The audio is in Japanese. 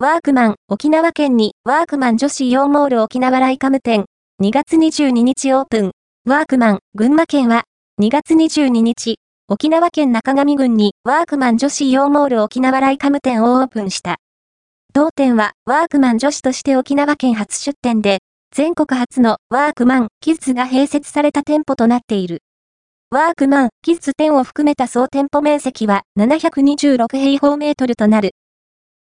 ワークマン、沖縄県に、ワークマン女子イモール沖縄ライカム店、2月22日オープン。ワークマン、群馬県は、2月22日、沖縄県中上郡に、ワークマン女子イモール沖縄ライカム店をオープンした。当店は、ワークマン女子として沖縄県初出店で、全国初のワークマンキッズが併設された店舗となっている。ワークマンキッズ店を含めた総店舗面積は726平方メートルとなる。